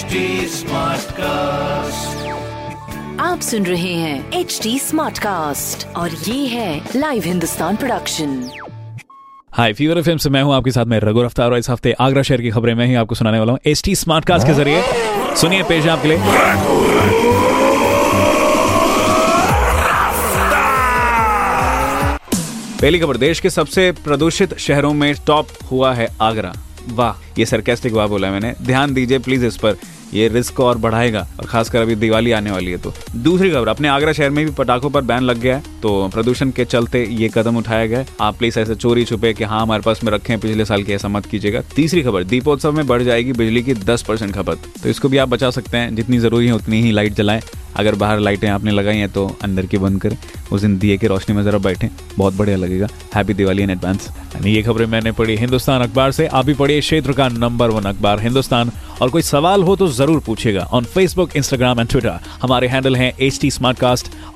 HD Smartcast. आप सुन रहे हैं एच डी स्मार्ट कास्ट और ये है live Hindustan production hi fever FM से मैं हूँ आपके साथ में रघु रफ्तार और इस हफ़्ते आगरा शहर की खबरें मैं ही आपको सुनाने वाला हूँ एच टी स्मार्ट कास्ट के ज़रिए। सुनिए पेश आपके लिए। पहली खबर देश के सबसे प्रदूषित शहरों में टॉप हुआ है आगरा। वाह। ये सरकेस्टिक वाह बोला मैंने। ध्यान दीजिए प्लीज़ इस पर। ये रिस्क और बढ़ाएगा, और खासकर अभी दिवाली आने वाली है तो। दूसरी खबर, अपने आगरा शहर में भी पटाखों पर बैन लग गया है तो प्रदूषण के चलते ये कदम उठाया गया आप प्लीज़ ऐसे चोरी छुपे कि हाँ हमारे पास में रखे हैं पिछले साल की, ऐसा मत कीजिएगा। तीसरी खबर, दीपोत्सव में बढ़ जाएगी बिजली की दस परसेंट खपत। तो इसको भी आप बचा सकते हैं, जितनी ज़रूरी है उतनी ही लाइट जलाएँ। अगर बाहर लाइटें आपने लगाई हैं तो अंदर की बंद करें। उस दिन दिए की रोशनी में जरा बैठें। बहुत बढ़िया लगेगा। हैप्पी दिवाली इन एडवांस ये खबरें मैंने पढ़ी हिंदुस्तान अखबार से। आप भी पढ़िए क्षेत्र का नंबर वन अखबार, हिंदुस्तान। और कोई सवाल हो तो ज़रूर पूछेगा on Facebook Instagram and Twitter हमारे हैंडल हैं एच टी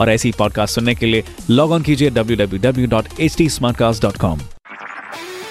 और ऐसी पॉडकास्ट सुनने के लिए लॉग ऑन कीजिए www.htsmartcast.com